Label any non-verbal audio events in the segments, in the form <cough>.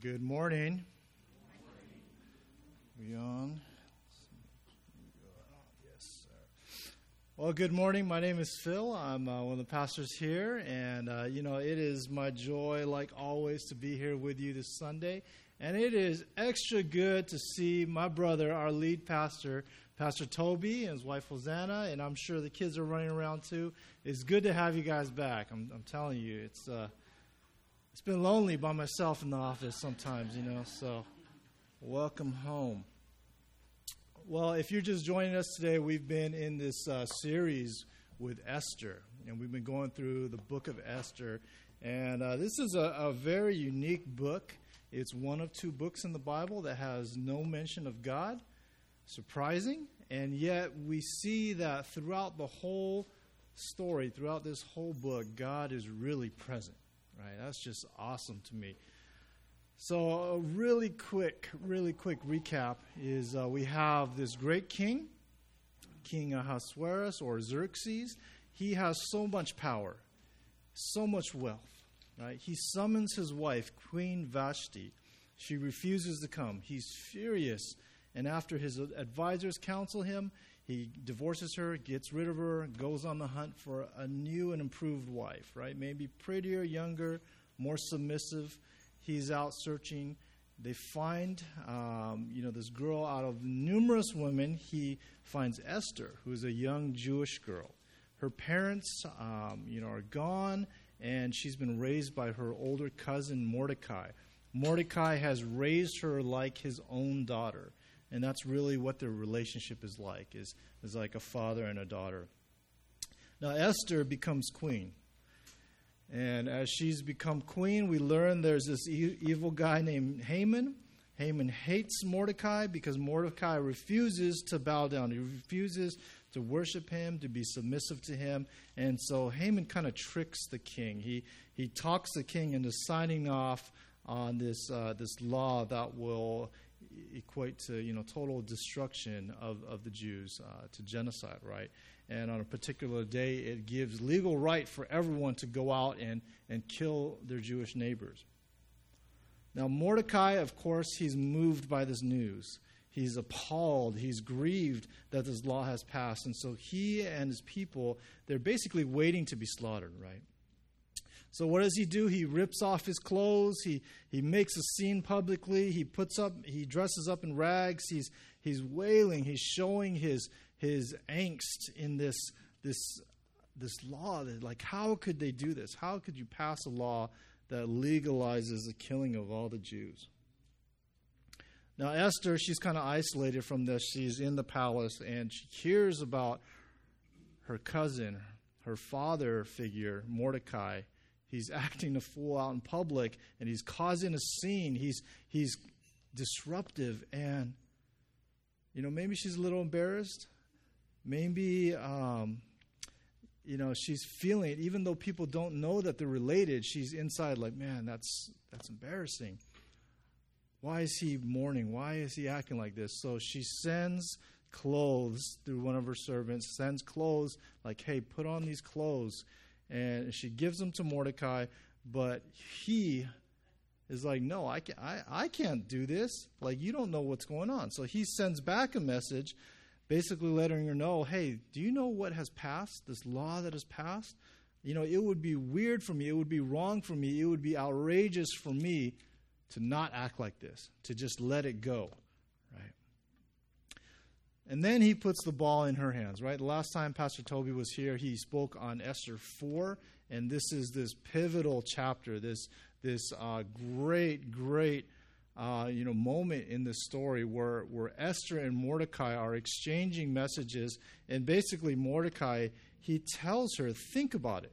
Good morning. We on? Yes, sir. Well, good morning. My name is Phil. I'm uh, one of the pastors here, and uh, you know it is my joy, like always, to be here with you this Sunday. And it is extra good to see my brother, our lead pastor, Pastor Toby, and his wife Hosanna, and I'm sure the kids are running around too. It's good to have you guys back. I'm, I'm telling you, it's. Uh, it's been lonely by myself in the office sometimes, you know, so welcome home. Well, if you're just joining us today, we've been in this uh, series with Esther, and we've been going through the book of Esther. And uh, this is a, a very unique book. It's one of two books in the Bible that has no mention of God. Surprising. And yet, we see that throughout the whole story, throughout this whole book, God is really present right? That's just awesome to me. So, a really quick, really quick recap is uh, we have this great king, King Ahasuerus or Xerxes. He has so much power, so much wealth, right? He summons his wife, Queen Vashti. She refuses to come. He's furious, and after his advisors counsel him, he divorces her, gets rid of her, goes on the hunt for a new and improved wife, right? Maybe prettier, younger, more submissive. He's out searching. They find, um, you know, this girl out of numerous women. He finds Esther, who is a young Jewish girl. Her parents, um, you know, are gone, and she's been raised by her older cousin Mordecai. Mordecai has raised her like his own daughter and that's really what their relationship is like is, is like a father and a daughter. Now esther becomes queen. And as she's become queen we learn there's this e- evil guy named haman. Haman hates mordecai because mordecai refuses to bow down. He refuses to worship him to be submissive to him. And so haman kind of tricks the king. He, he talks the king into signing off on this, uh, this law that will equate to you know total destruction of, of the Jews uh, to genocide, right? And on a particular day, it gives legal right for everyone to go out and, and kill their Jewish neighbors. Now, Mordecai, of course, he's moved by this news. He's appalled. He's grieved that this law has passed. And so he and his people, they're basically waiting to be slaughtered, right? So what does he do? He rips off his clothes. He he makes a scene publicly. He puts up. He dresses up in rags. He's he's wailing. He's showing his his angst in this this this law. That like how could they do this? How could you pass a law that legalizes the killing of all the Jews? Now Esther, she's kind of isolated from this. She's in the palace and she hears about her cousin, her father figure, Mordecai He's acting a fool out in public and he's causing a scene. He's, he's disruptive. And, you know, maybe she's a little embarrassed. Maybe, um, you know, she's feeling it. Even though people don't know that they're related, she's inside like, man, that's, that's embarrassing. Why is he mourning? Why is he acting like this? So she sends clothes through one of her servants, sends clothes like, hey, put on these clothes and she gives them to Mordecai, but he is like, no, I can't, I, I can't do this. Like, you don't know what's going on. So he sends back a message, basically letting her know, hey, do you know what has passed? This law that has passed? You know, it would be weird for me. It would be wrong for me. It would be outrageous for me to not act like this, to just let it go. And then he puts the ball in her hands, right? The last time Pastor Toby was here, he spoke on Esther 4, and this is this pivotal chapter, this, this uh, great, great uh, you know, moment in the story where, where Esther and Mordecai are exchanging messages, and basically Mordecai, he tells her, think about it.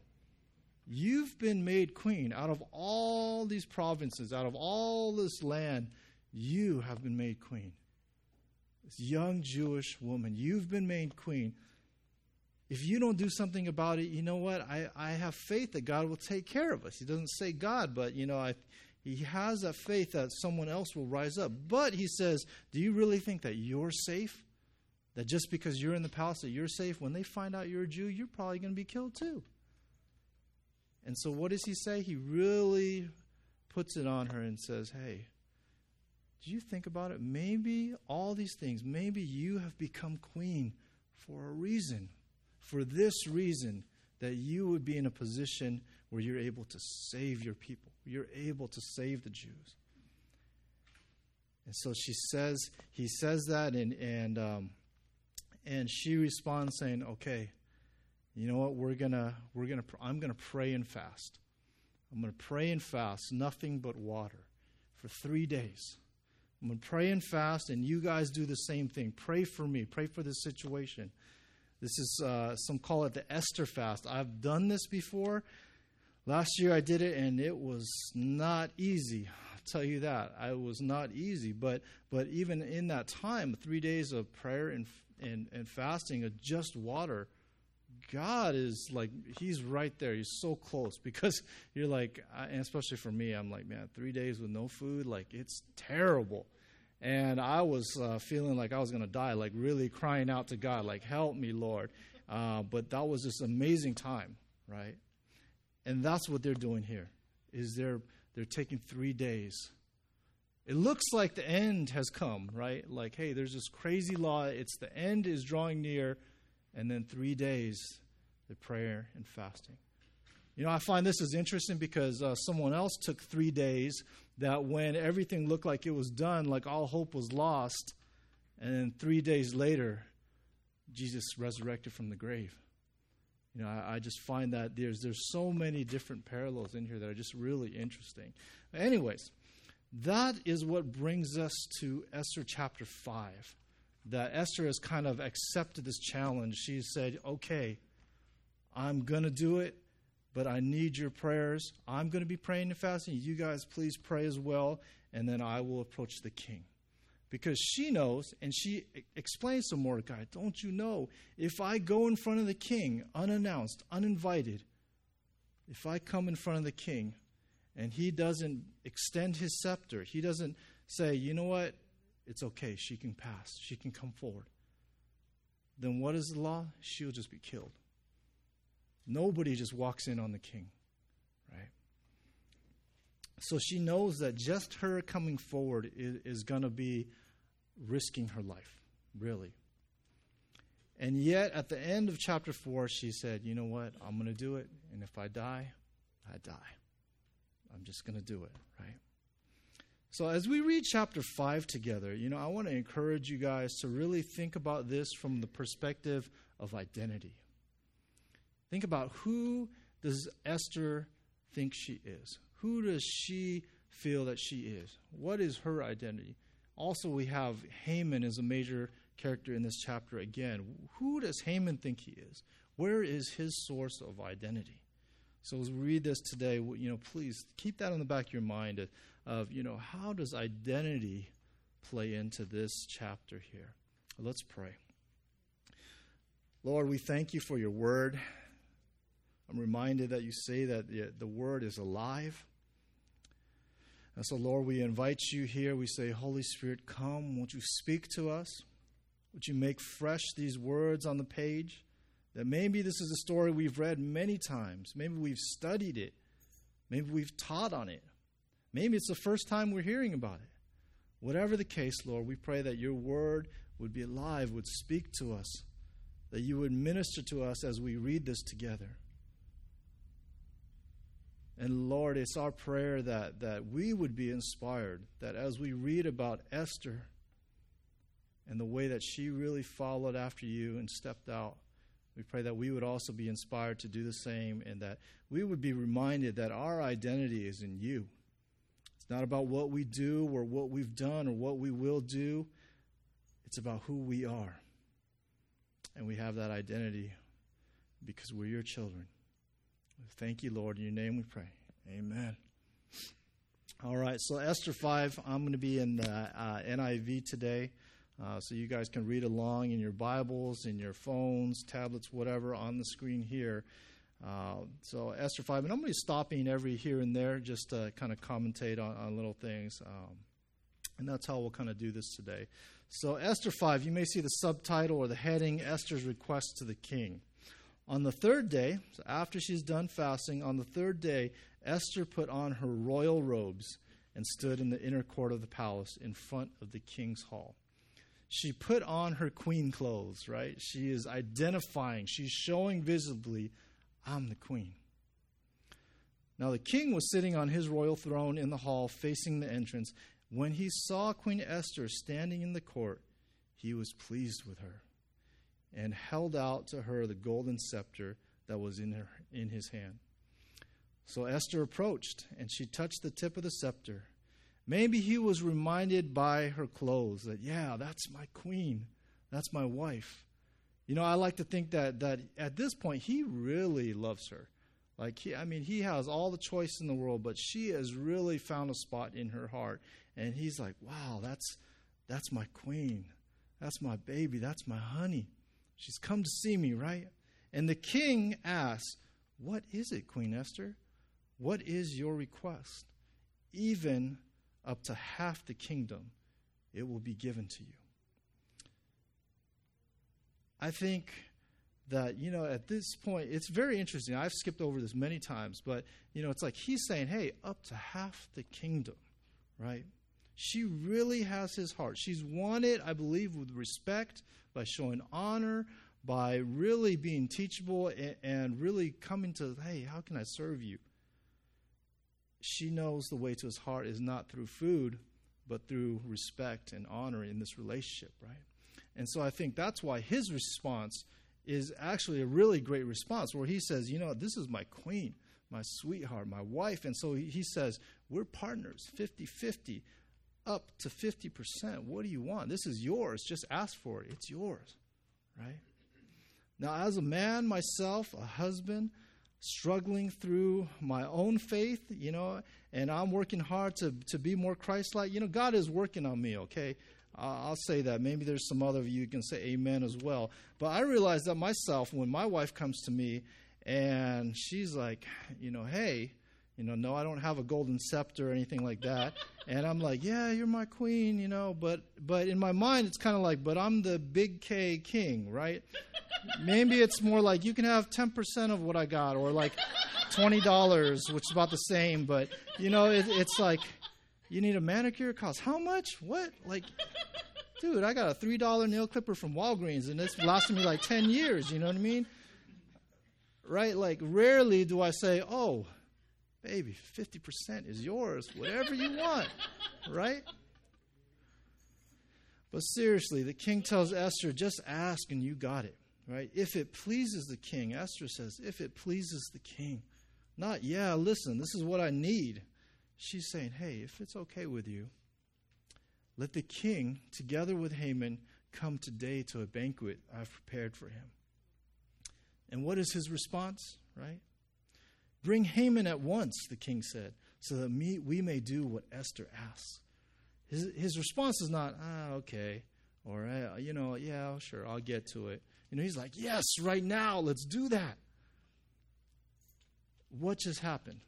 You've been made queen out of all these provinces, out of all this land, you have been made queen this young Jewish woman, you've been made queen. If you don't do something about it, you know what? I, I have faith that God will take care of us. He doesn't say God, but, you know, I, he has that faith that someone else will rise up. But he says, Do you really think that you're safe? That just because you're in the palace that you're safe, when they find out you're a Jew, you're probably going to be killed too. And so what does he say? He really puts it on her and says, Hey, do you think about it? Maybe all these things, maybe you have become queen for a reason, for this reason, that you would be in a position where you're able to save your people, you're able to save the Jews. And so she says, he says that, and and um, and she responds saying, "Okay, you know what? We're gonna we're gonna I'm gonna pray and fast. I'm gonna pray and fast, nothing but water, for three days. I'm gonna pray and fast, and you guys do the same thing. Pray for me. Pray for this situation. This is uh, some call it the Esther fast. I've done this before. Last year I did it, and it was not easy I'll tell you that. I was not easy, but but even in that time, three days of prayer and and, and fasting of just water, God is like He's right there. He's so close <laughs> because you're like, and especially for me, I'm like, man, three days with no food, like it's terrible. And I was uh, feeling like I was to die, like really crying out to God, like, help me, Lord. Uh, but that was this amazing time, right? And that's what they're doing here. Is they're they're taking three days. It looks like the end has come, right? Like, hey, there's this crazy law. It's the end is drawing near, and then three days, prayer and fasting. You know, I find this is interesting because uh, someone else took three days that when everything looked like it was done, like all hope was lost, and then three days later, Jesus resurrected from the grave. You know, I, I, just find that there's there's so many different parallels in here that are just really interesting. Anyways, that is what brings us to Esther chapter five. That Esther has kind of accepted this challenge. She said, "Okay, I'm going to do it, but I need your prayers. I'm going to be praying and fasting. You guys, please pray as well, and then I will approach the king." because she knows and she explains to Mordecai, Don't you know, if I go in front of the king unannounced, uninvited, if I come in front of the king and he doesn't extend his scepter, he doesn't say, You know what, it's okay, she can pass, she can come forward, then what is the law? She'll just be killed. Nobody just walks in on the king, right? So she knows that just her coming forward is, is going to be risking her life, really. And yet, at the end of chapter 4, she said, You know what? I'm going to do it. And if I die, I die. I'm just going to do it, right? So, as we read chapter 5 together, you know, I want to encourage you guys to really think about this from the perspective of identity. Think about who does Esther think she is? Who does she feel that she is? What is her identity? Also, we have Haman as a major character in this chapter again. Who does Haman think he is? Where is his source of identity? So as we read this today, you know, please keep that in the back of your mind of, you know, how does identity play into this chapter here? Let's pray. Lord, we thank you for your word. I'm reminded that you say that the, the word is alive. And so, Lord, we invite you here. We say, Holy Spirit, come. Won't you speak to us? Would you make fresh these words on the page? That maybe this is a story we've read many times. Maybe we've studied it. Maybe we've taught on it. Maybe it's the first time we're hearing about it. Whatever the case, Lord, we pray that your word would be alive, would speak to us, that you would minister to us as we read this together. And Lord, it's our prayer that, that we would be inspired, that as we read about Esther and the way that she really followed after you and stepped out, we pray that we would also be inspired to do the same and that we would be reminded that our identity is in you. It's not about what we do or what we've done or what we will do, it's about who we are. And we have that identity because we're your children. Thank you, Lord. In your name we pray. Amen. All right, so Esther 5, I'm going to be in the uh, NIV today. Uh, so you guys can read along in your Bibles, in your phones, tablets, whatever, on the screen here. Uh, so Esther 5, and I'm going to be stopping every here and there just to kind of commentate on, on little things. Um, and that's how we'll kind of do this today. So Esther 5, you may see the subtitle or the heading, Esther's Request to the King. On the third day, so after she's done fasting, on the third day, Esther put on her royal robes and stood in the inner court of the palace in front of the king's hall. She put on her queen clothes, right? She is identifying, she's showing visibly, I'm the queen. Now the king was sitting on his royal throne in the hall facing the entrance. When he saw Queen Esther standing in the court, he was pleased with her and held out to her the golden scepter that was in, her, in his hand. So Esther approached, and she touched the tip of the scepter. Maybe he was reminded by her clothes that, yeah, that's my queen, that's my wife. You know, I like to think that, that at this point, he really loves her. Like, he, I mean, he has all the choice in the world, but she has really found a spot in her heart. And he's like, wow, that's, that's my queen. That's my baby. That's my honey. She's come to see me, right? And the king asks, What is it, Queen Esther? What is your request? Even up to half the kingdom, it will be given to you. I think that, you know, at this point, it's very interesting. I've skipped over this many times, but, you know, it's like he's saying, hey, up to half the kingdom, right? She really has his heart. She's won it, I believe, with respect, by showing honor, by really being teachable and really coming to, hey, how can I serve you? She knows the way to his heart is not through food, but through respect and honor in this relationship, right? And so I think that's why his response is actually a really great response where he says, you know, this is my queen, my sweetheart, my wife. And so he says, we're partners, 50 50, up to 50%. What do you want? This is yours. Just ask for it. It's yours, right? Now, as a man myself, a husband, struggling through my own faith, you know, and I'm working hard to, to be more Christ like, you know, God is working on me, okay? I'll say that. Maybe there's some other of you can say amen as well. But I realize that myself, when my wife comes to me and she's like, you know, hey, you know, no, I don't have a golden scepter or anything like that. And I'm like, yeah, you're my queen, you know, but but in my mind it's kind of like, but I'm the big K king, right? Maybe it's more like you can have 10% of what I got or like $20, which is about the same, but you know, it, it's like you need a manicure cost how much? What? Like dude, I got a $3 nail clipper from Walgreens and it's lasted me like 10 years, you know what I mean? Right? Like rarely do I say, "Oh, baby, 50% is yours, whatever you want, <laughs> right? But seriously, the king tells Esther, just ask and you got it, right? If it pleases the king, Esther says, if it pleases the king. Not, yeah, listen, this is what I need. She's saying, hey, if it's okay with you, let the king, together with Haman, come today to a banquet I've prepared for him. And what is his response, right? Bring Haman at once, the king said, so that me, we may do what Esther asks. His, his response is not, ah, okay, or, uh, you know, yeah, sure, I'll get to it. You know, he's like, yes, right now, let's do that. What just happened?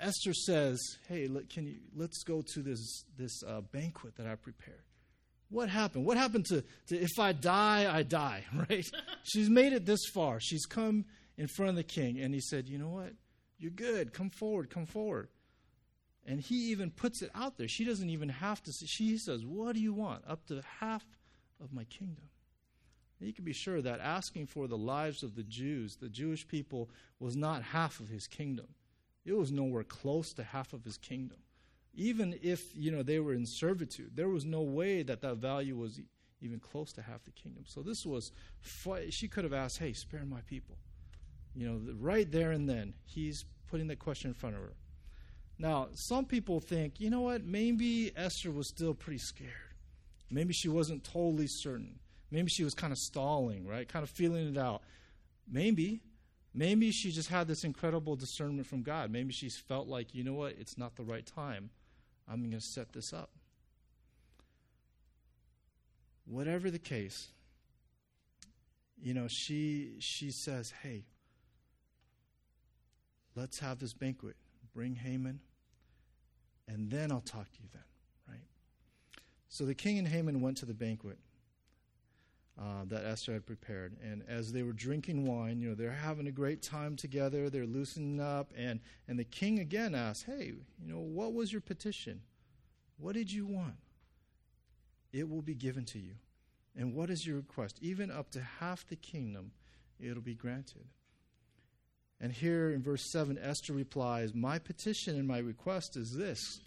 Esther says, "Hey, can you let's go to this this uh, banquet that I prepared." What happened? What happened to, to if I die, I die, <laughs> right? She's made it this far. She's come in front of the king. And he said, You know what? You're good. Come forward. Come forward. And he even puts it out there. She doesn't even have to. She says, What do you want? Up to half of my kingdom. And you can be sure that asking for the lives of the Jews, the Jewish people, was not half of his kingdom. It was nowhere close to half of his kingdom. Even if you know they were in servitude, there was no way that that value was even close to half the kingdom. So this was, she could have asked, "Hey, spare my people." You know, right there and then, he's putting the question in front of her. Now, some people think, you know what, maybe Esther was still pretty scared. Maybe she wasn't totally certain. Maybe she was kind of stalling, right? Kind of feeling it out. Maybe. Maybe she just had this incredible discernment from God. Maybe she felt like, you know what, it's not the right time. I'm going to set this up. Whatever the case, you know, she she says, "Hey, let's have this banquet. Bring Haman, and then I'll talk to you then, right? So the king and Haman went to the banquet. uh, that Esther had prepared. And as they were drinking wine, you know, they're having a great time together, they're loosening up, and, and the king again asked, Hey, you know, what was your petition? What did you want? It will be given to you. And what is your request? Even up to half the kingdom, it'll be granted. And here in verse 7, Esther replies, My petition and my request is this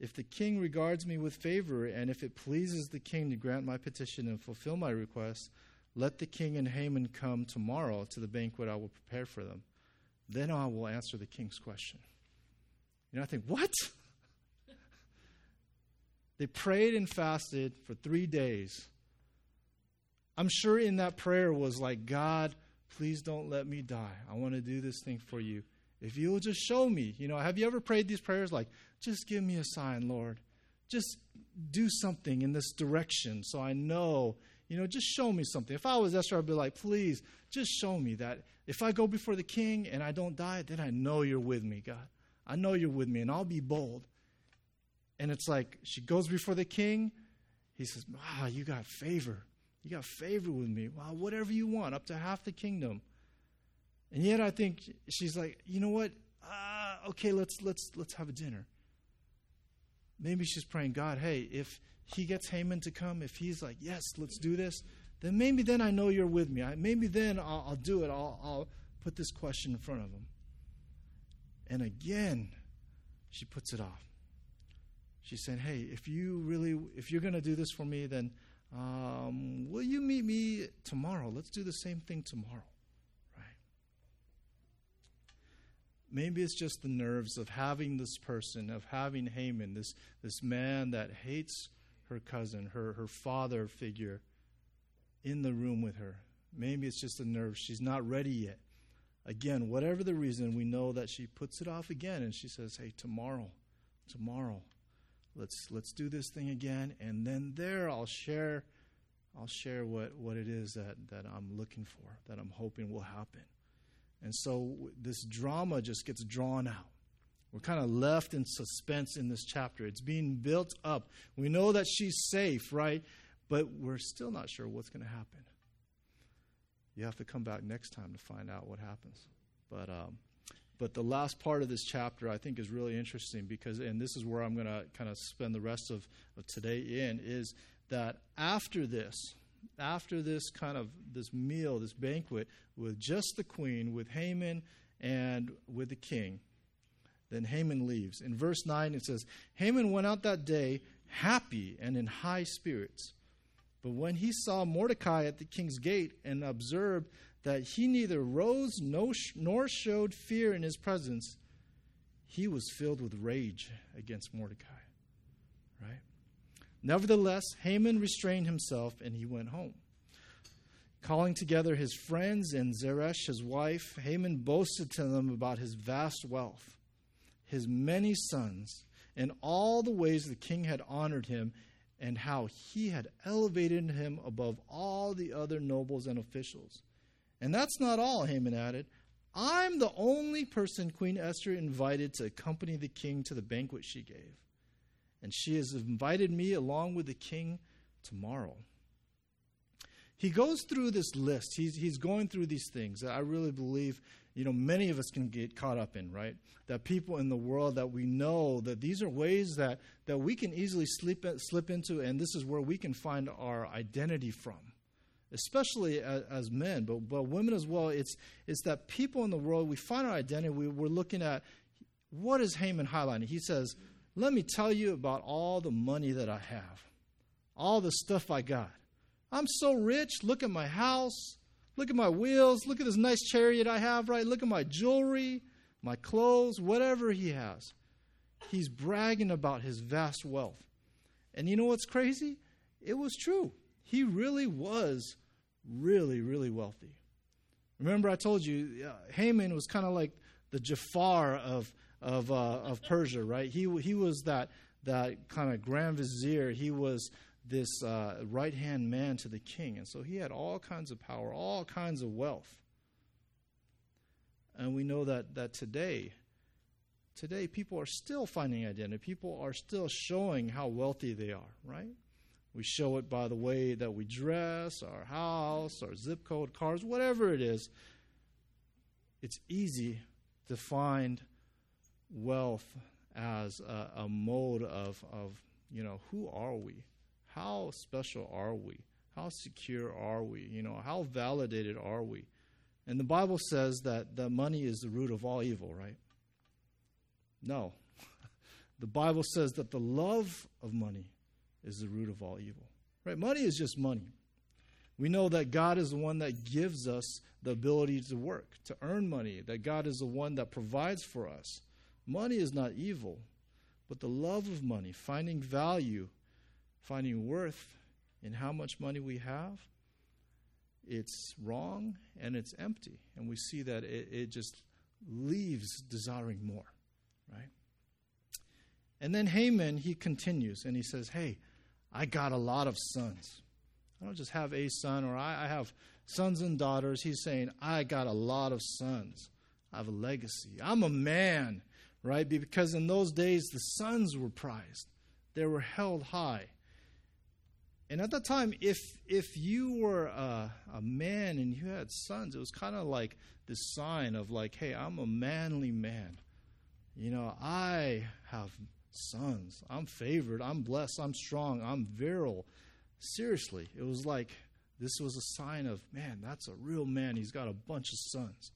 if the king regards me with favor, and if it pleases the king to grant my petition and fulfill my request, let the king and Haman come tomorrow to the banquet I will prepare for them. Then I will answer the king's question. You know, I think, what? <laughs> they prayed and fasted for three days. I'm sure in that prayer was like, God, please don't let me die. I want to do this thing for you. If you will just show me, you know, have you ever prayed these prayers like, just give me a sign, Lord? Just do something in this direction so I know, you know, just show me something. If I was Esther, I'd be like, please, just show me that if I go before the king and I don't die, then I know you're with me, God. I know you're with me, and I'll be bold. And it's like she goes before the king. He says, Wow, you got favor. You got favor with me. Wow, whatever you want, up to half the kingdom. And yet I think she's like, you know what? Uh, okay, let's let's let's have a dinner. Maybe she's praying, God, hey, if he gets Haman to come, if he's like, yes, let's do this, then maybe then I know you're with me. I, maybe then I'll, I'll do it. I'll, I'll put this question in front of him. And again, she puts it off. She's saying, hey, if you really, if you're going to do this for me, then um, will you meet me tomorrow? Let's do the same thing tomorrow. Right? Maybe it's just the nerves of having this person, of having Haman, this, this man that hates her cousin, her, her father figure, in the room with her. Maybe it's just the nerves. She's not ready yet. Again, whatever the reason, we know that she puts it off again and she says, Hey, tomorrow, tomorrow, let's let's do this thing again, and then there I'll share I'll share what, what it is that, that I'm looking for, that I'm hoping will happen. And so this drama just gets drawn out. We're kind of left in suspense in this chapter. It's being built up. We know that she's safe, right? But we're still not sure what's going to happen. You have to come back next time to find out what happens. But um, but the last part of this chapter I think is really interesting because, and this is where I'm going to kind of spend the rest of, of today in, is that after this, after this kind of this meal, this banquet with just the queen, with Haman and with the king, then Haman leaves. In verse 9 it says, Haman went out that day happy and in high spirits. But when he saw Mordecai at the king's gate and observed that he neither rose nor showed fear in his presence, he was filled with rage against Mordecai. Right? Nevertheless, Haman restrained himself and he went home. Calling together his friends and Zeresh, his wife, Haman boasted to them about his vast wealth, his many sons, and all the ways the king had honored him, and how he had elevated him above all the other nobles and officials. And that's not all, Haman added. I'm the only person Queen Esther invited to accompany the king to the banquet she gave and she has invited me along with the king tomorrow. He goes through this list. He's, he's going through these things that I really believe, you know, many of us can get caught up in, right? That people in the world that we know that these are ways that, that we can easily slip, slip into, and this is where we can find our identity from, especially as, as men, but, but women as well. It's, it's that people in the world, we find our identity, we, we're looking at what is Haman highlighting? He says, let me tell you about all the money that I have, all the stuff I got. I'm so rich. Look at my house. Look at my wheels. Look at this nice chariot I have, right? Look at my jewelry, my clothes, whatever he has. He's bragging about his vast wealth. And you know what's crazy? It was true. He really was really, really wealthy. Remember, I told you, uh, Haman was kind of like the Jafar of of, uh, of Persia, right? He, he was that, that kind of grand vizier. He was this uh, right hand man to the king. And so he had all kinds of power, all kinds of wealth. And we know that, that today, today people are still finding identity. People are still showing how wealthy they are, right? We show it by the way that we dress, our house, our zip code, cars, whatever it is. It's easy to find wealth as a, a mode of, of, you know, who are we? How special are we? How secure are we? You know, how validated are we? And the Bible says that, that money is the root of all evil, right? No. <laughs> the Bible says that the love of money is the root of all evil. Right? Money is just money. We know that God is the one that gives us the ability to work, to earn money, that God is the one that provides for us. Money is not evil, but the love of money, finding value, finding worth in how much money we have, it's wrong and it's empty. And we see that it, it just leaves desiring more, right? And then Haman, he continues and he says, Hey, I got a lot of sons. I don't just have a son or I, I have sons and daughters. He's saying, I got a lot of sons. I have a legacy. I'm a man, right? Because in those days, the sons were prized, they were held high. And at that time, if if you were a, a man and you had sons, it was kind of like this sign of like, hey, I'm a manly man. You know, I have sons. I'm favored. I'm blessed. I'm strong. I'm virile. Seriously, it was like this was a sign of, man, that's a real man. He's got a bunch of sons.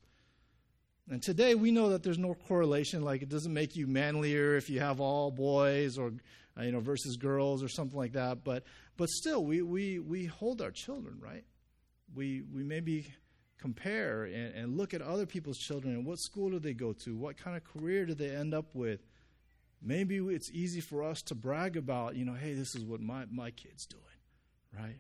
And today we know that there's no correlation. Like it doesn't make you manlier if you have all boys or uh, you know versus girls or something like that. But but still, we we we hold our children right. We we maybe compare and, and look at other people's children and what school do they go to, what kind of career do they end up with, Maybe it's easy for us to brag about, you know, hey, this is what my, my kid's doing, right?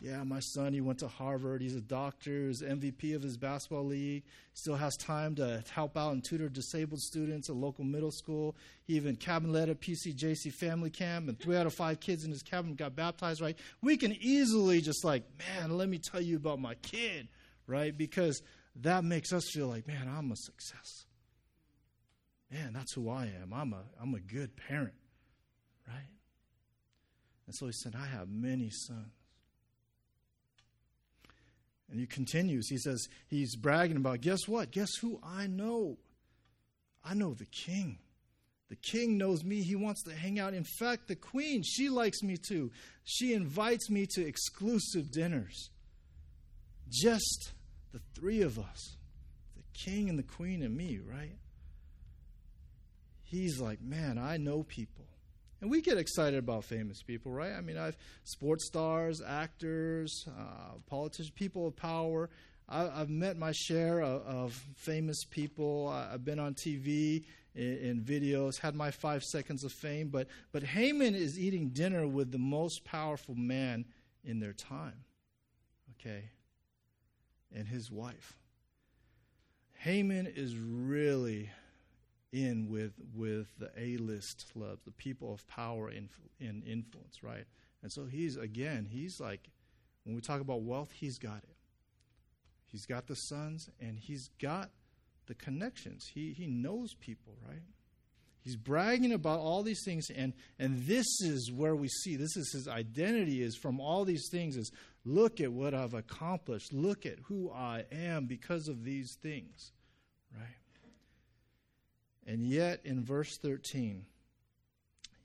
Yeah, my son, he went to Harvard. He's a doctor. He's MVP of his basketball league. Still has time to help out and tutor disabled students at local middle school. He even cabin led a PCJC family camp, and three out of five kids in his cabin got baptized, right? We can easily just like, man, let me tell you about my kid, right? Because that makes us feel like, man, I'm a success man, that's who I am. I'm a, I'm a good parent, right? And so he said, I have many sons. And he continues. He says, he's bragging about, guess what? Guess who I know? I know the king. The king knows me. He wants to hang out. In fact, the queen, she likes me too. She invites me to exclusive dinners. Just the three of us the king and the queen and me, right? He's like, man, I know people. And we get excited about famous people, right? I mean, I've sports stars, actors, uh, politicians, people of power. I, have met my share of, of famous people. I, have been on TV in, in, videos, had my five seconds of fame. But but Haman is eating dinner with the most powerful man in their time. Okay, and his wife. Haman is really in with with the A-list clubs, the people of power and in, in influence, right? And so he's again, he's like, when we talk about wealth, he's got it. He's got the sons, and he's got the connections. He he knows people, right? He's bragging about all these things, and and this is where we see this is his identity is from all these things. Is look at what I've accomplished. Look at who I am because of these things, right? And yet, in verse 13,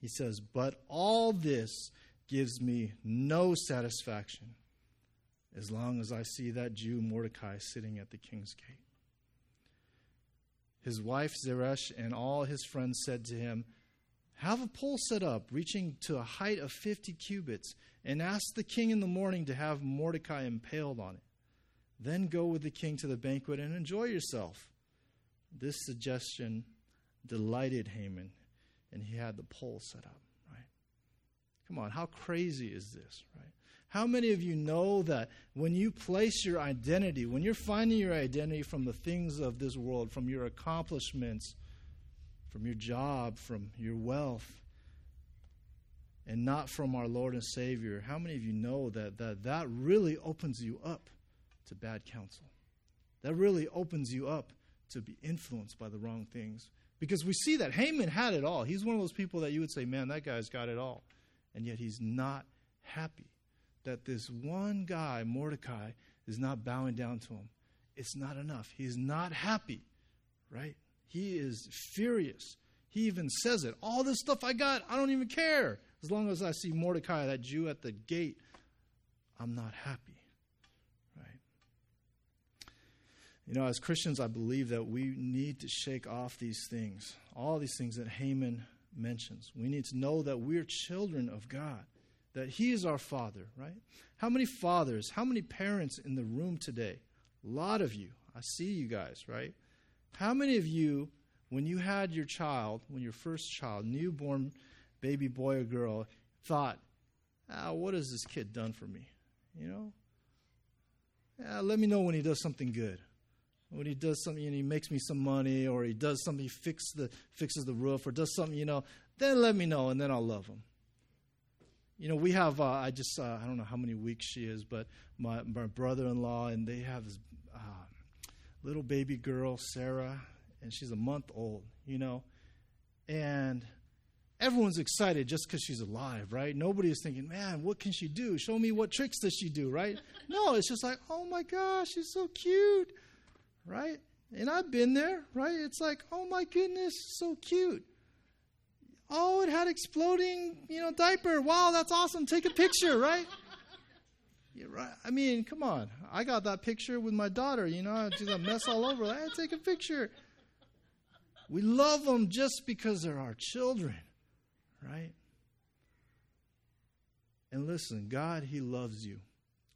he says, But all this gives me no satisfaction as long as I see that Jew Mordecai sitting at the king's gate. His wife Zeresh and all his friends said to him, Have a pole set up, reaching to a height of 50 cubits, and ask the king in the morning to have Mordecai impaled on it. Then go with the king to the banquet and enjoy yourself. This suggestion delighted Haman, and he had the pole set up, right? Come on, how crazy is this, right? How many of you know that when you place your identity, when you're finding your identity from the things of this world, from your accomplishments, from your job, from your wealth, and not from our Lord and Savior, how many of you know that that, that really opens you up to bad counsel? That really opens you up to be influenced by the wrong things. Because we see that Haman had it all. He's one of those people that you would say, man, that guy's got it all. And yet he's not happy that this one guy, Mordecai, is not bowing down to him. It's not enough. He's not happy, right? He is furious. He even says it. All this stuff I got, I don't even care. As long as I see Mordecai, that Jew at the gate, I'm not happy. Right? You know, as Christians, I believe that we need to shake off these things, all these things that Haman mentions. We need to know that we're children of God, that He is our Father, right? How many fathers, how many parents in the room today? A lot of you. I see you guys, right? How many of you, when you had your child, when your first child, newborn baby boy or girl, thought, ah, what has this kid done for me? You know? Yeah, let me know when he does something good. When he does something and he makes me some money, or he does something, he fix the, fixes the roof, or does something, you know, then let me know and then I'll love him. You know, we have, uh, I just, uh, I don't know how many weeks she is, but my, my brother in law, and they have this uh, little baby girl, Sarah, and she's a month old, you know. And everyone's excited just because she's alive, right? Nobody is thinking, man, what can she do? Show me what tricks does she do, right? <laughs> no, it's just like, oh my gosh, she's so cute, right? And I've been there, right? It's like, oh my goodness, so cute. Oh, it had exploding, you know, diaper. Wow, that's awesome. Take a picture, right? <laughs> Yeah, right. I mean, come on. I got that picture with my daughter. You know, she's a mess all over. Hey, take a picture. We love them just because they're our children, right? And listen, God, He loves you.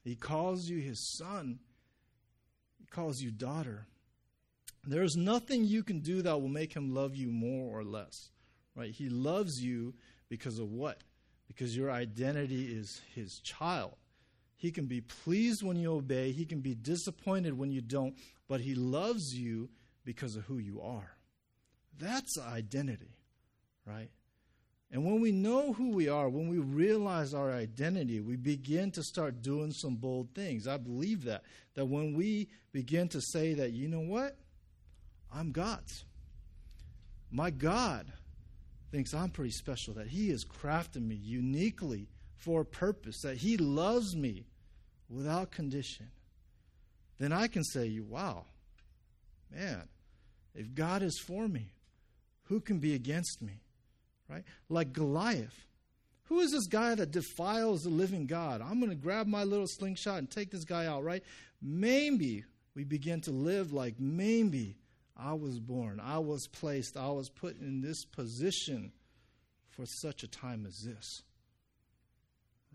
He calls you His son. Calls you daughter. There's nothing you can do that will make Him love you more or less right? He loves you because of what? Because your identity is his child. He can be pleased when you obey, he can be disappointed when you don't, but he loves you because of who you are. That's identity, right? And when we know who we are, when we realize our identity, we begin to start doing some bold things. I believe that. That when we begin to say that, you know what? I'm God's. My God thinks I'm pretty special, that He has crafted me uniquely for a purpose, that He loves me without condition, then I can say, wow, man, if God is for me, who can be against me? Right? Like Goliath. Who is this guy that defiles the living God? I'm going to grab my little slingshot and take this guy out, right? Maybe we begin to live like maybe I was born, I was placed, I was put in this position for such a time as this.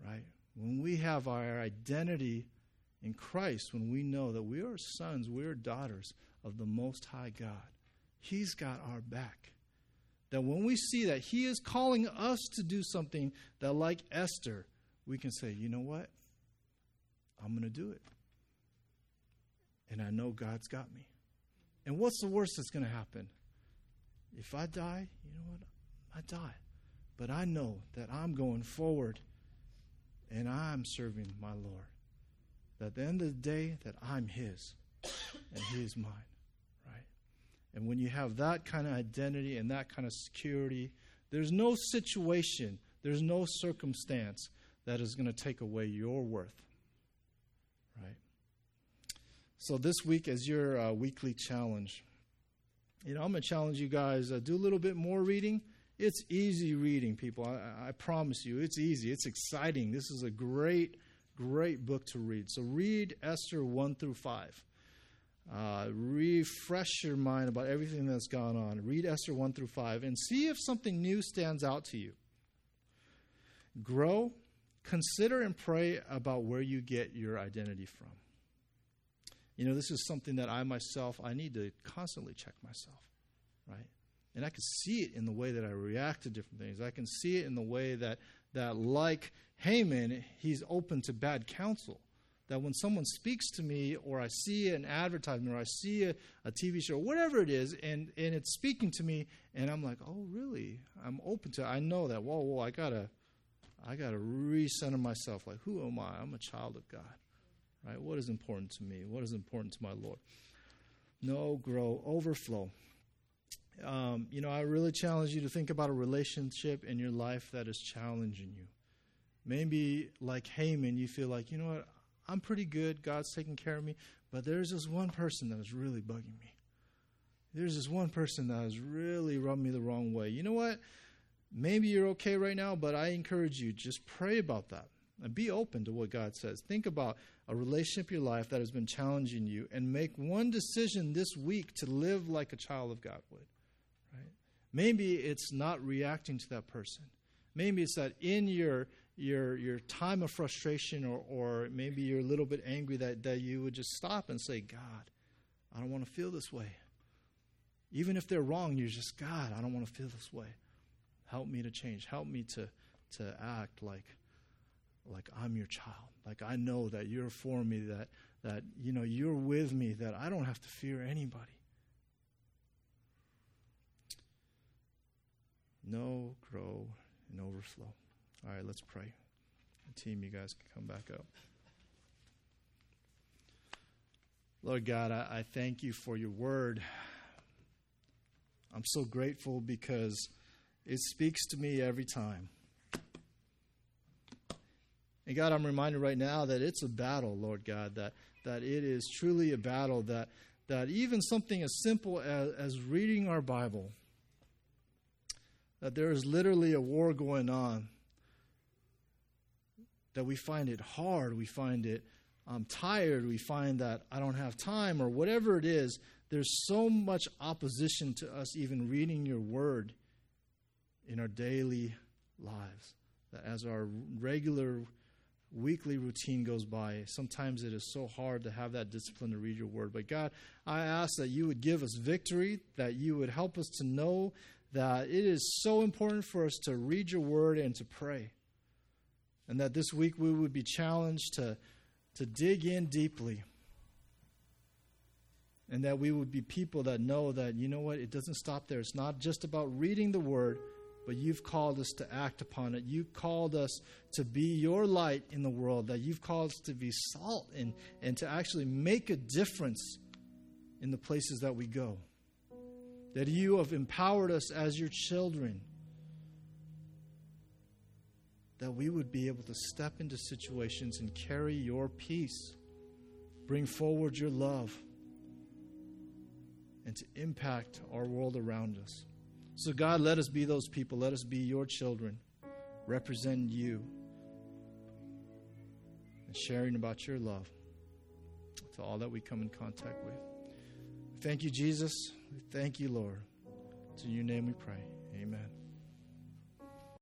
Right? When we have our identity in Christ, when we know that we are sons, we are daughters of the Most High God, He's got our back. That when we see that He is calling us to do something that, like Esther, we can say, you know what? I'm going to do it. And I know God's got me. And what's the worst that's going to happen? If I die, you know what? I die. But I know that I'm going forward and I'm serving my Lord. That at the end of the day, that I'm His and He is mine. And when you have that kind of identity and that kind of security, there's no situation, there's no circumstance that is going to take away your worth. Right? So this week, as your uh, weekly challenge, you know, I'm going to challenge you guys uh, do a little bit more reading. It's easy reading, people. I, I promise you, it's easy. It's exciting. This is a great, great book to read. So read Esther 1 through 5. Uh, refresh your mind about everything that's gone on. Read Esther 1 through 5 and see if something new stands out to you. Grow, consider, and pray about where you get your identity from. You know, this is something that I myself, I need to constantly check myself, right? And I can see it in the way that I react to different things. I can see it in the way that, that like Haman, he's open to bad counsel. That when someone speaks to me, or I see an advertisement, or I see a, a TV show, whatever it is, and, and it's speaking to me, and I'm like, oh, really? I'm open to it. I know that, whoa, whoa, I gotta, I gotta recenter myself. Like, who am I? I'm a child of God. Right? What is important to me? What is important to my Lord? Know, grow, overflow. Um, you know, I really challenge you to think about a relationship in your life that is challenging you. Maybe like Haman, you feel like, you know what, I'm pretty good. God's taking care of me. But there's this one person that is really bugging me. There's this one person that has really rubbed me the wrong way. You know what? Maybe you're okay right now, but I encourage you just pray about that and be open to what God says. Think about a relationship in your life that has been challenging you and make one decision this week to live like a child of God would. Right? Maybe it's not reacting to that person. Maybe it's that in your your your time of frustration or, or maybe you're a little bit angry that, that you would just stop and say, God, I don't want to feel this way. Even if they're wrong, you're just, God, I don't want to feel this way. Help me to change. Help me to, to act like, like I'm your child. Like I know that you're for me, that, that you know you're with me, that I don't have to fear anybody. Know grow, and overflow. All right, let's pray. The team, you guys can come back up. Lord God, I, I thank you for your word. I'm so grateful because it speaks to me every time. And God, I'm reminded right now that it's a battle, Lord God, that, that it is truly a battle, that, that even something as simple as, as reading our Bible, that there is literally a war going on that we find it hard, we find it um, tired, we find that I don't have time, or whatever it is, there's so much opposition to us even reading your word in our daily lives. That as our regular weekly routine goes by, sometimes it is so hard to have that discipline to read your word. But God, I ask that you would give us victory, that you would help us to know that it is so important for us to read your word and to pray. And that this week we would be challenged to, to dig in deeply. And that we would be people that know that, you know what, it doesn't stop there. It's not just about reading the word, but you've called us to act upon it. You've called us to be your light in the world, that you've called us to be salt and, and to actually make a difference in the places that we go. That you have empowered us as your children that we would be able to step into situations and carry your peace, bring forward your love, and to impact our world around us. So, God, let us be those people. Let us be your children, represent you, and sharing about your love to all that we come in contact with. Thank you, Jesus. Thank you, Lord. It's in your name we pray. Amen.